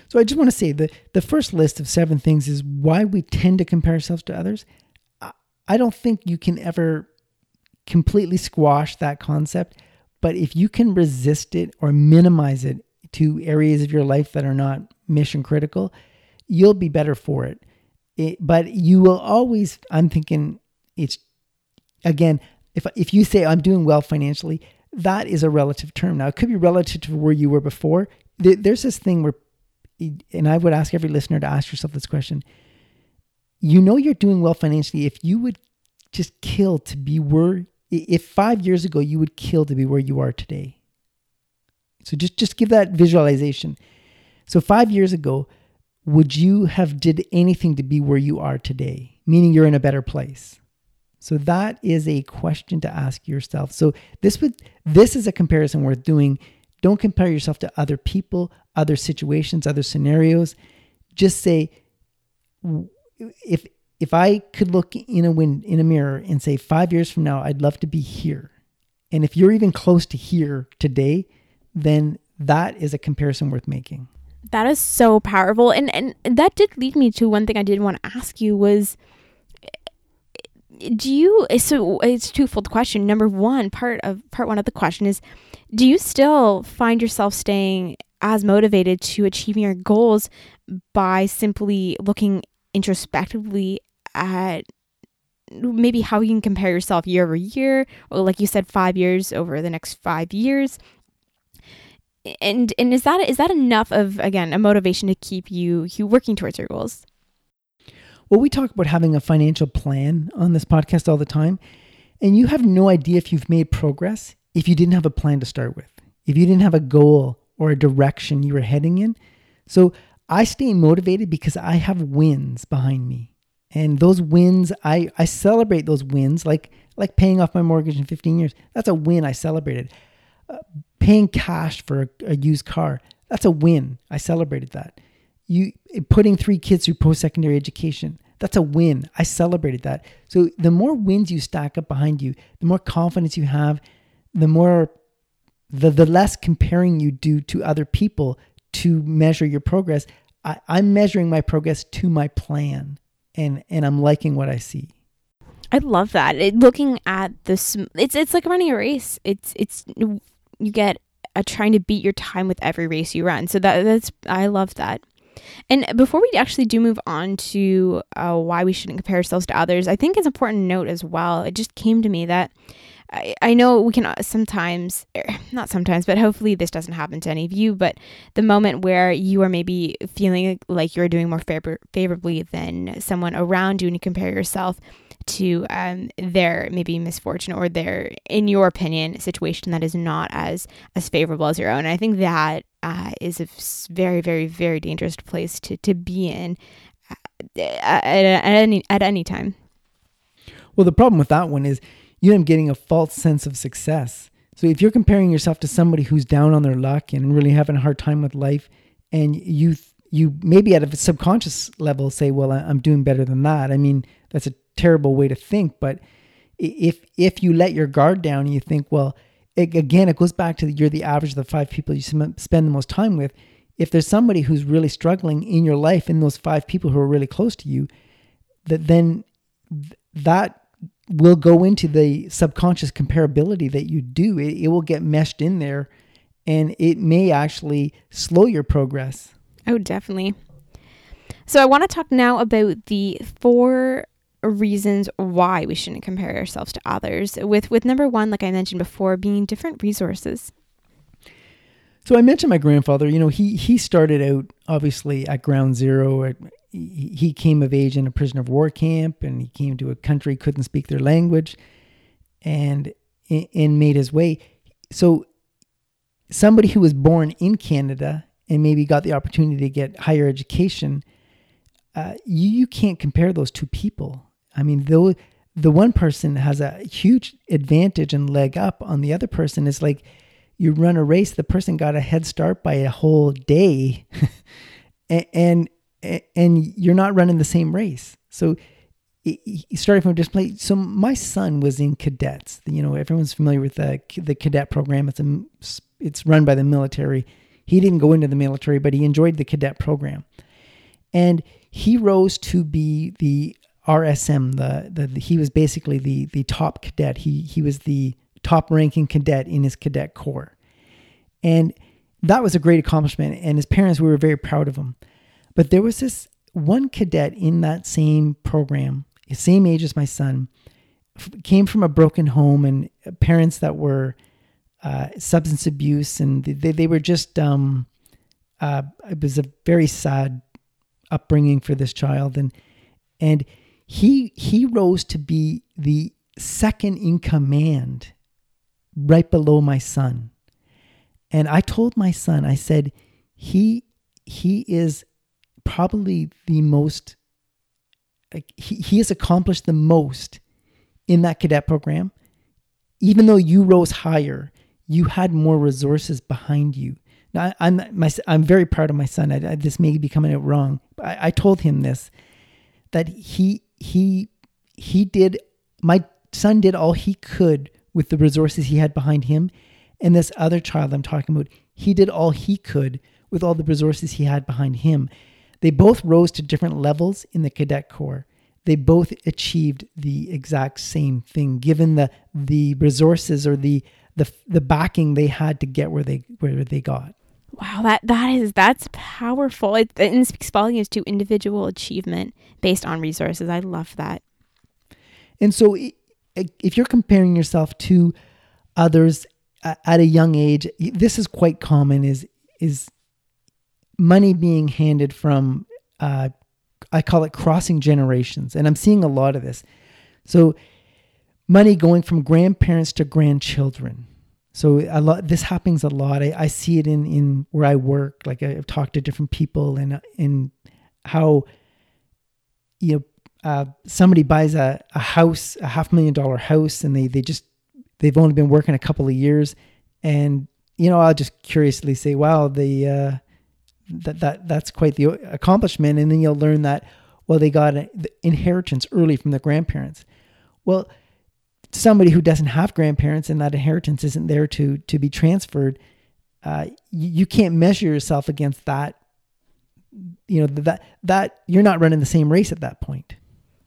So I just want to say that the first list of seven things is why we tend to compare ourselves to others. I don't think you can ever completely squash that concept, but if you can resist it or minimize it to areas of your life that are not mission critical, you'll be better for it. it but you will always, I'm thinking it's again, if if you say I'm doing well financially, that is a relative term. Now, it could be relative to where you were before. There's this thing where, and I would ask every listener to ask yourself this question. You know you're doing well financially if you would just kill to be where, if five years ago you would kill to be where you are today. So just, just give that visualization. So five years ago, would you have did anything to be where you are today? Meaning you're in a better place. So that is a question to ask yourself. So this would this is a comparison worth doing. Don't compare yourself to other people, other situations, other scenarios. Just say if if I could look in a wind in a mirror and say 5 years from now I'd love to be here. And if you're even close to here today, then that is a comparison worth making. That is so powerful and and that did lead me to one thing I did want to ask you was do you eh, so it's twofold question. Number one part of part one of the question is do you still find yourself staying as motivated to achieving your goals by simply looking introspectively at maybe how you can compare yourself year over year or like you said 5 years over the next 5 years? And and is that is that enough of again a motivation to keep you you working towards your goals well we talk about having a financial plan on this podcast all the time and you have no idea if you've made progress if you didn't have a plan to start with if you didn't have a goal or a direction you were heading in so i stay motivated because i have wins behind me and those wins i i celebrate those wins like like paying off my mortgage in 15 years that's a win i celebrated uh, paying cash for a, a used car, that's a win. I celebrated that. You putting three kids through post-secondary education, that's a win. I celebrated that. So the more wins you stack up behind you, the more confidence you have, the more the the less comparing you do to other people to measure your progress. I, I'm measuring my progress to my plan and and I'm liking what I see. I love that. It, looking at this, it's it's like running a race. It's it's you get a trying to beat your time with every race you run. So that that's I love that. And before we actually do move on to uh, why we shouldn't compare ourselves to others, I think it's important to note as well. It just came to me that I, I know we can uh, sometimes, er, not sometimes, but hopefully this doesn't happen to any of you. But the moment where you are maybe feeling like you're doing more favor- favorably than someone around you, and you compare yourself to um, their maybe misfortune or their, in your opinion, situation that is not as as favorable as your own. And I think that uh, is a very, very, very dangerous place to to be in uh, at, at, any at any time. Well, the problem with that one is you end up getting a false sense of success. So if you're comparing yourself to somebody who's down on their luck and really having a hard time with life, and you you maybe at a subconscious level say, "Well, I'm doing better than that." I mean, that's a terrible way to think, but if if you let your guard down and you think, well, it, again, it goes back to the, you're the average of the five people you spend the most time with. If there's somebody who's really struggling in your life, in those five people who are really close to you, that then that will go into the subconscious comparability that you do. It, it will get meshed in there, and it may actually slow your progress. Oh, definitely. So I want to talk now about the four reasons why we shouldn't compare ourselves to others. With with number one, like I mentioned before, being different resources. So I mentioned my grandfather. You know, he he started out obviously at ground zero. he came of age in a prisoner of war camp, and he came to a country couldn't speak their language, and and made his way. So somebody who was born in Canada and maybe got the opportunity to get higher education, uh, you, you can't compare those two people. I mean, though the one person has a huge advantage and leg up on the other person is like you run a race, the person got a head start by a whole day, and, and and you're not running the same race. So starting from display. So my son was in cadets. You know, everyone's familiar with the the cadet program. It's a it's run by the military. He didn't go into the military, but he enjoyed the cadet program, and he rose to be the RSM. The, the, the, he was basically the the top cadet. He he was the top ranking cadet in his cadet corps, and that was a great accomplishment. And his parents we were very proud of him. But there was this one cadet in that same program, same age as my son, came from a broken home and parents that were uh, substance abuse, and they they were just um, uh, it was a very sad upbringing for this child, and and he he rose to be the second in command right below my son. And i told my son i said he he is probably the most he, he has accomplished the most in that cadet program. Even though you rose higher you had more resources behind you. Now i'm my, i'm very proud of my son. I, I, this may be coming out wrong I, I told him this that he he he did my son did all he could with the resources he had behind him. And this other child i'm talking about he did all he could with all the resources he had behind him. They both rose to different levels in the cadet corps. They both achieved the exact same thing given the the resources or the the the backing they had to get where they where they got wow that that is that's powerful it, speaks volumes to individual achievement based on resources i love that and so if you're comparing yourself to others at a young age this is quite common is is money being handed from uh, I call it crossing generations, and I'm seeing a lot of this. So, money going from grandparents to grandchildren. So a lot. This happens a lot. I, I see it in in where I work. Like I've talked to different people, and in how you know uh, somebody buys a, a house, a half million dollar house, and they they just they've only been working a couple of years, and you know I'll just curiously say, wow, the uh, that, that that's quite the accomplishment. And then you'll learn that, well, they got an inheritance early from their grandparents. Well, somebody who doesn't have grandparents and that inheritance isn't there to to be transferred, uh, you, you can't measure yourself against that. You know that that you're not running the same race at that point.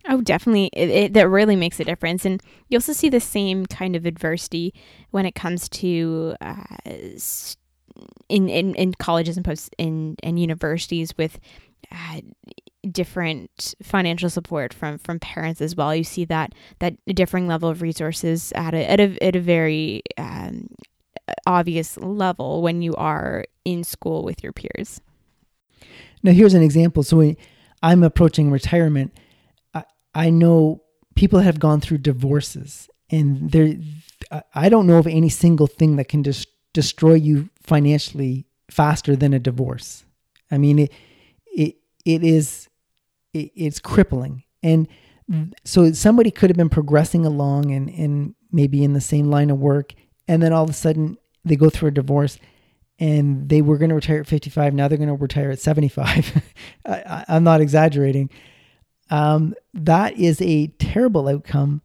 Oh, definitely. It, it, that really makes a difference. And you also see the same kind of adversity when it comes to uh, in, in, in colleges and post in, in universities with uh, different financial support from from parents as well. You see that that differing level of resources at a at a, at a very um, obvious level when you are in school with your peers. Now, here's an example. So, when I'm approaching retirement, I, I know people have gone through divorces, and there, I don't know of any single thing that can just destroy you financially faster than a divorce. I mean, it it it is it, it's crippling, and so somebody could have been progressing along and and maybe in the same line of work, and then all of a sudden they go through a divorce, and they were going to retire at 55. Now they're going to retire at 75. I, am not exaggerating. Um, that is a terrible outcome.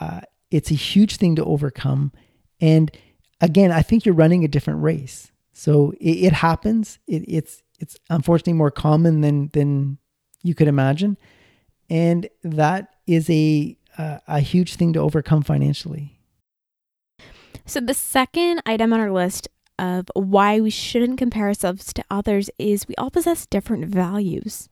Uh, it's a huge thing to overcome, and again, I think you're running a different race. So it, it happens. It, it's it's unfortunately more common than than you could imagine, and that is a uh, a huge thing to overcome financially. So the second item on our list of why we shouldn't compare ourselves to others is we all possess different values.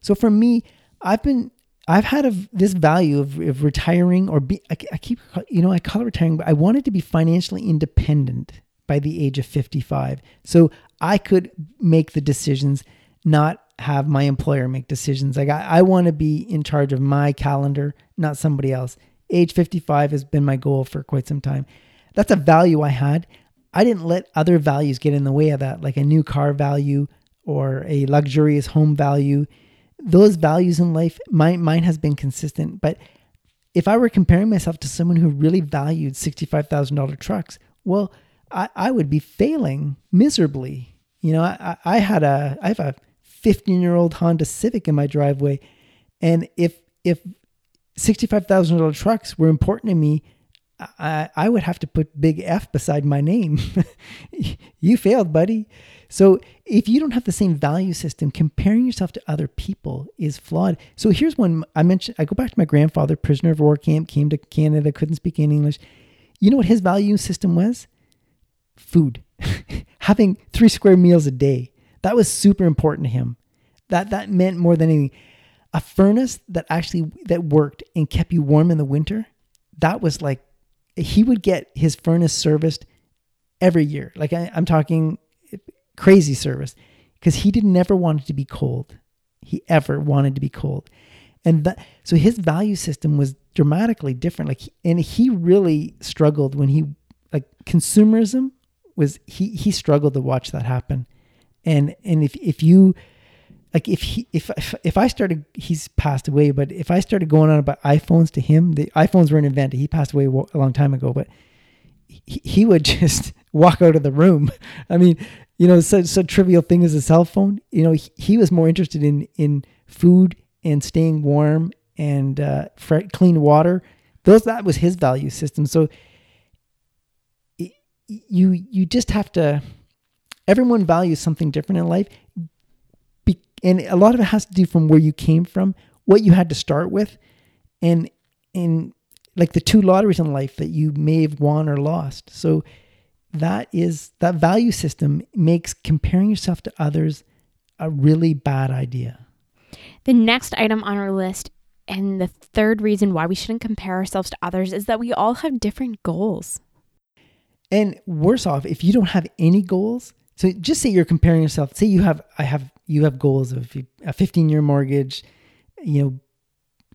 So for me, I've been I've had a, this value of, of retiring or be, I, I, keep, you know, I call it retiring, but I wanted to be financially independent by the age of 55. So I could make the decisions, not have my employer make decisions. Like I, I want to be in charge of my calendar, not somebody else. Age 55 has been my goal for quite some time. That's a value I had. I didn't let other values get in the way of that, like a new car value or a luxurious home value those values in life, my, mine has been consistent. But if I were comparing myself to someone who really valued $65,000 trucks, well, I, I would be failing miserably. You know, I, I had a, I have a 15 year old Honda Civic in my driveway. And if, if $65,000 trucks were important to me, I, I would have to put big F beside my name. you failed, buddy. So if you don't have the same value system, comparing yourself to other people is flawed. So here's one I mentioned. I go back to my grandfather, prisoner of war camp, came to Canada, couldn't speak any English. You know what his value system was? Food. Having three square meals a day. That was super important to him. That that meant more than anything. A furnace that actually that worked and kept you warm in the winter. That was like he would get his furnace serviced every year. Like I, I'm talking crazy service because he did never wanted to be cold. He ever wanted to be cold. And that, so his value system was dramatically different. Like, and he really struggled when he, like, consumerism was, he, he struggled to watch that happen. And, and if, if you, like, if he, if, if, I started, he's passed away, but if I started going on about iPhones to him, the iPhones were an invented. He passed away a long time ago, but he, he would just walk out of the room. I mean, you know, such such trivial thing as a cell phone. You know, he, he was more interested in in food and staying warm and uh, clean water. Those that was his value system. So you you just have to. Everyone values something different in life, and a lot of it has to do from where you came from, what you had to start with and in like the two lotteries in life that you may have won or lost. So that is that value system makes comparing yourself to others a really bad idea. The next item on our list and the third reason why we shouldn't compare ourselves to others is that we all have different goals. And worse off, if you don't have any goals, so just say you're comparing yourself. Say you have, I have, you have goals of a 15 year mortgage, you know,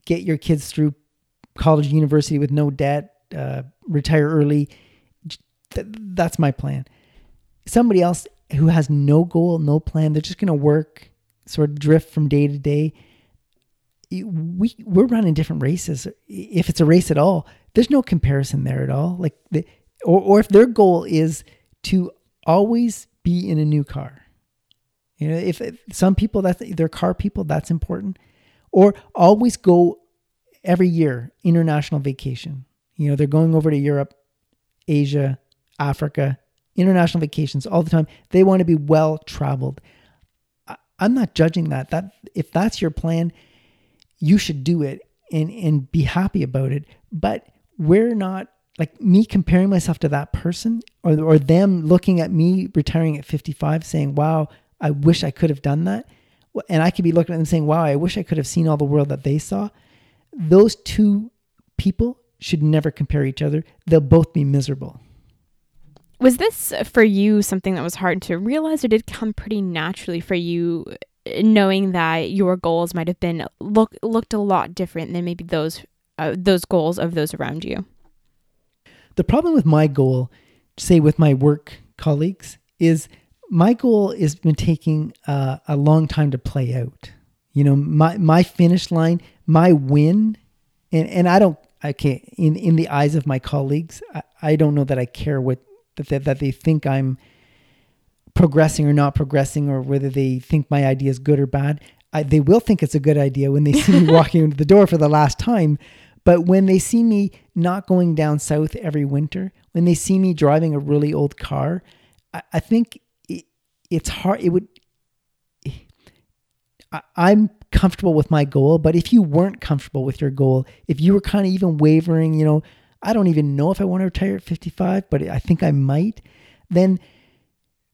get your kids through college, university with no debt, uh, retire early. That's my plan. Somebody else who has no goal, no plan, they're just going to work, sort of drift from day to day. We we're running different races. If it's a race at all, there's no comparison there at all. Like the, or or if their goal is to always be in a new car. You know, if, if some people that's they're car people, that's important. Or always go every year international vacation. You know, they're going over to Europe, Asia, Africa, international vacations all the time. They want to be well traveled. I'm not judging that. That if that's your plan, you should do it and and be happy about it. But we're not like me comparing myself to that person or or them looking at me retiring at 55 saying, "Wow, I wish I could have done that." And I could be looking at them saying, "Wow, I wish I could have seen all the world that they saw." Those two people should never compare each other. They'll both be miserable. Was this for you something that was hard to realize, or did come pretty naturally for you, knowing that your goals might have been look looked a lot different than maybe those uh, those goals of those around you? The problem with my goal, say with my work colleagues, is my goal has been taking uh, a long time to play out. You know, my my finish line, my win, and and I don't. Okay, in in the eyes of my colleagues, I, I don't know that I care what that they, that they think I'm progressing or not progressing, or whether they think my idea is good or bad. I, they will think it's a good idea when they see me walking into the door for the last time. But when they see me not going down south every winter, when they see me driving a really old car, I, I think it, it's hard. It would. I, I'm comfortable with my goal, but if you weren't comfortable with your goal, if you were kind of even wavering, you know, I don't even know if I want to retire at 55, but I think I might, then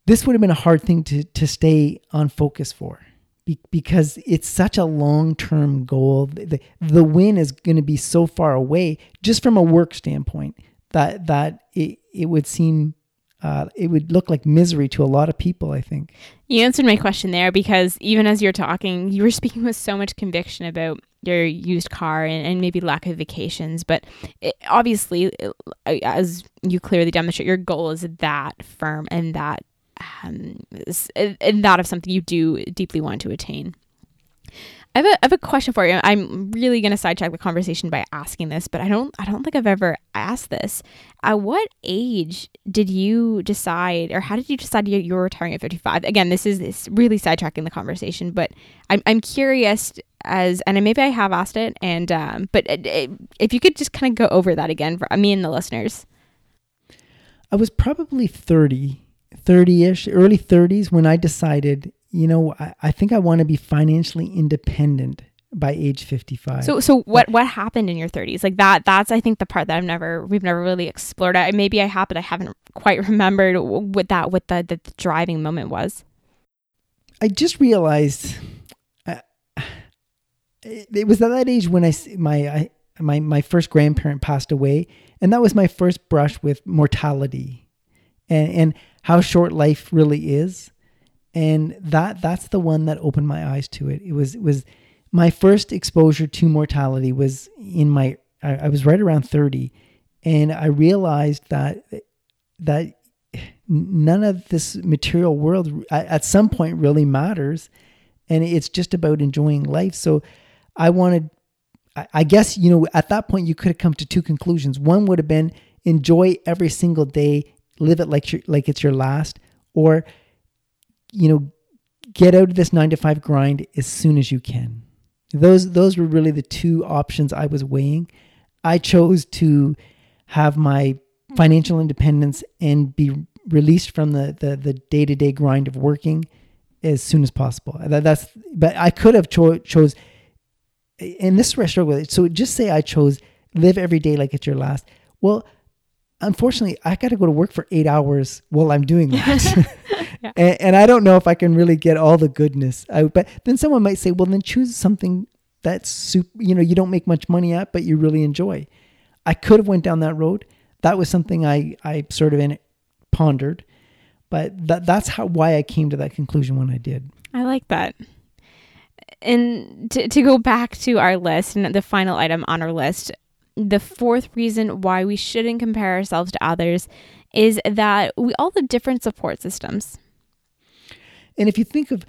this would have been a hard thing to, to stay on focus for Be, because it's such a long term goal. The, the win is going to be so far away just from a work standpoint that, that it, it would seem uh, it would look like misery to a lot of people, I think. You answered my question there because even as you're talking, you were speaking with so much conviction about your used car and, and maybe lack of vacations. But it, obviously, as you clearly demonstrate, your goal is that firm and that um, and that of something you do deeply want to attain. I have a, I have a question for you. I'm really going to sidetrack the conversation by asking this, but I don't I don't think I've ever asked this. At what age did you decide, or how did you decide you were retiring at 55? Again, this is this really sidetracking the conversation, but I'm I'm curious as, and maybe I have asked it, and um, but it, it, if you could just kind of go over that again for me and the listeners. I was probably 30, 30 ish, early 30s when I decided you know, I, I think I want to be financially independent by age 55. So so what what happened in your 30s? Like that that's I think the part that I've never we've never really explored. I maybe I have but I haven't quite remembered what that what the, the, driving moment was. I just realized uh, it was at that age when I my I, my my first grandparent passed away and that was my first brush with mortality and and how short life really is and that that's the one that opened my eyes to it. It was it was my first exposure to mortality was in my I, I was right around thirty, and I realized that that none of this material world at some point really matters, and it's just about enjoying life. So I wanted. I guess you know at that point you could have come to two conclusions. One would have been enjoy every single day, live it like like it's your last, or you know, get out of this nine to five grind as soon as you can. Those those were really the two options I was weighing. I chose to have my financial independence and be released from the the the day to day grind of working as soon as possible. That, that's but I could have cho- chose and this is where I struggle with it. So just say I chose live every day like it's your last. Well, unfortunately, I got to go to work for eight hours while I'm doing that. yeah. and, and, I don't know if I can really get all the goodness out. But then someone might say, well, then choose something that's super, you know, you don't make much money at, but you really enjoy. I could have went down that road. That was something I, I sort of in pondered, but that, that's how, why I came to that conclusion when I did. I like that. And to, to go back to our list and the final item on our list, the fourth reason why we shouldn't compare ourselves to others is that we all have different support systems. And if you think of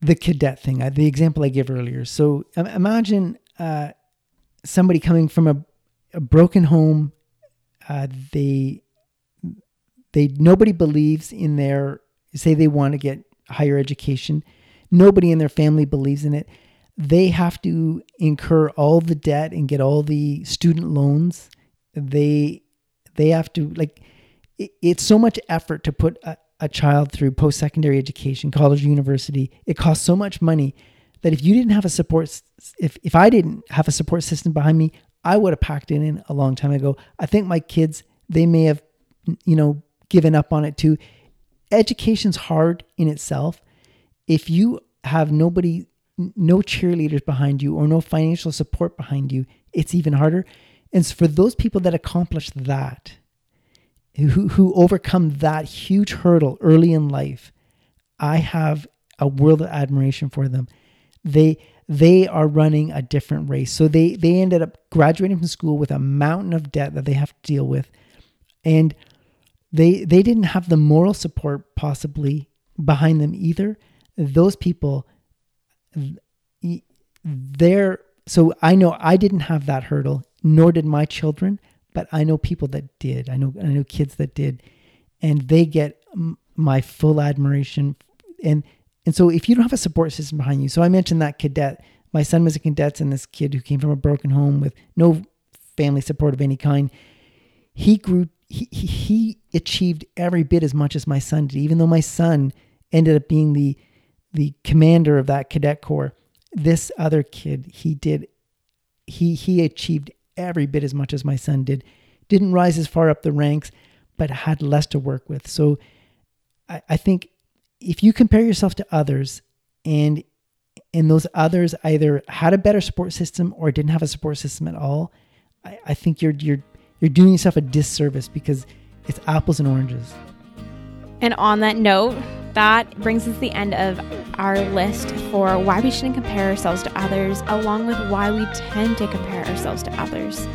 the cadet thing, the example I gave earlier, so imagine uh, somebody coming from a, a broken home. Uh, they they nobody believes in their say they want to get higher education. Nobody in their family believes in it they have to incur all the debt and get all the student loans. They they have to like it, it's so much effort to put a, a child through post secondary education, college, university. It costs so much money that if you didn't have a support, if if I didn't have a support system behind me, I would have packed it in a long time ago. I think my kids they may have, you know, given up on it too. Education's hard in itself. If you have nobody no cheerleaders behind you or no financial support behind you, it's even harder. And so for those people that accomplish that, who, who overcome that huge hurdle early in life, I have a world of admiration for them. They they are running a different race. So they they ended up graduating from school with a mountain of debt that they have to deal with. And they they didn't have the moral support possibly behind them either. Those people there so I know I didn't have that hurdle, nor did my children, but I know people that did. I know I know kids that did, and they get my full admiration. And and so if you don't have a support system behind you, so I mentioned that cadet. My son was a cadet, and this kid who came from a broken home with no family support of any kind. He grew. He he, he achieved every bit as much as my son did, even though my son ended up being the the commander of that cadet corps this other kid he did he he achieved every bit as much as my son did. Didn't rise as far up the ranks but had less to work with. So i, I think if you compare yourself to others and and those others either had a better support system or didn't have a support system at all i, I think you're you're you're doing yourself a disservice because it's apples and oranges. And on that note that brings us to the end of our list for why we shouldn't compare ourselves to others, along with why we tend to compare ourselves to others.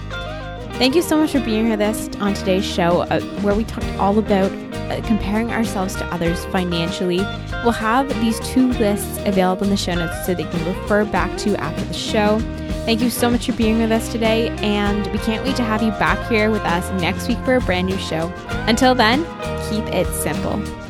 Thank you so much for being here this on today's show, uh, where we talked all about uh, comparing ourselves to others financially. We'll have these two lists available in the show notes so you can refer back to after the show. Thank you so much for being with us today, and we can't wait to have you back here with us next week for a brand new show. Until then, keep it simple.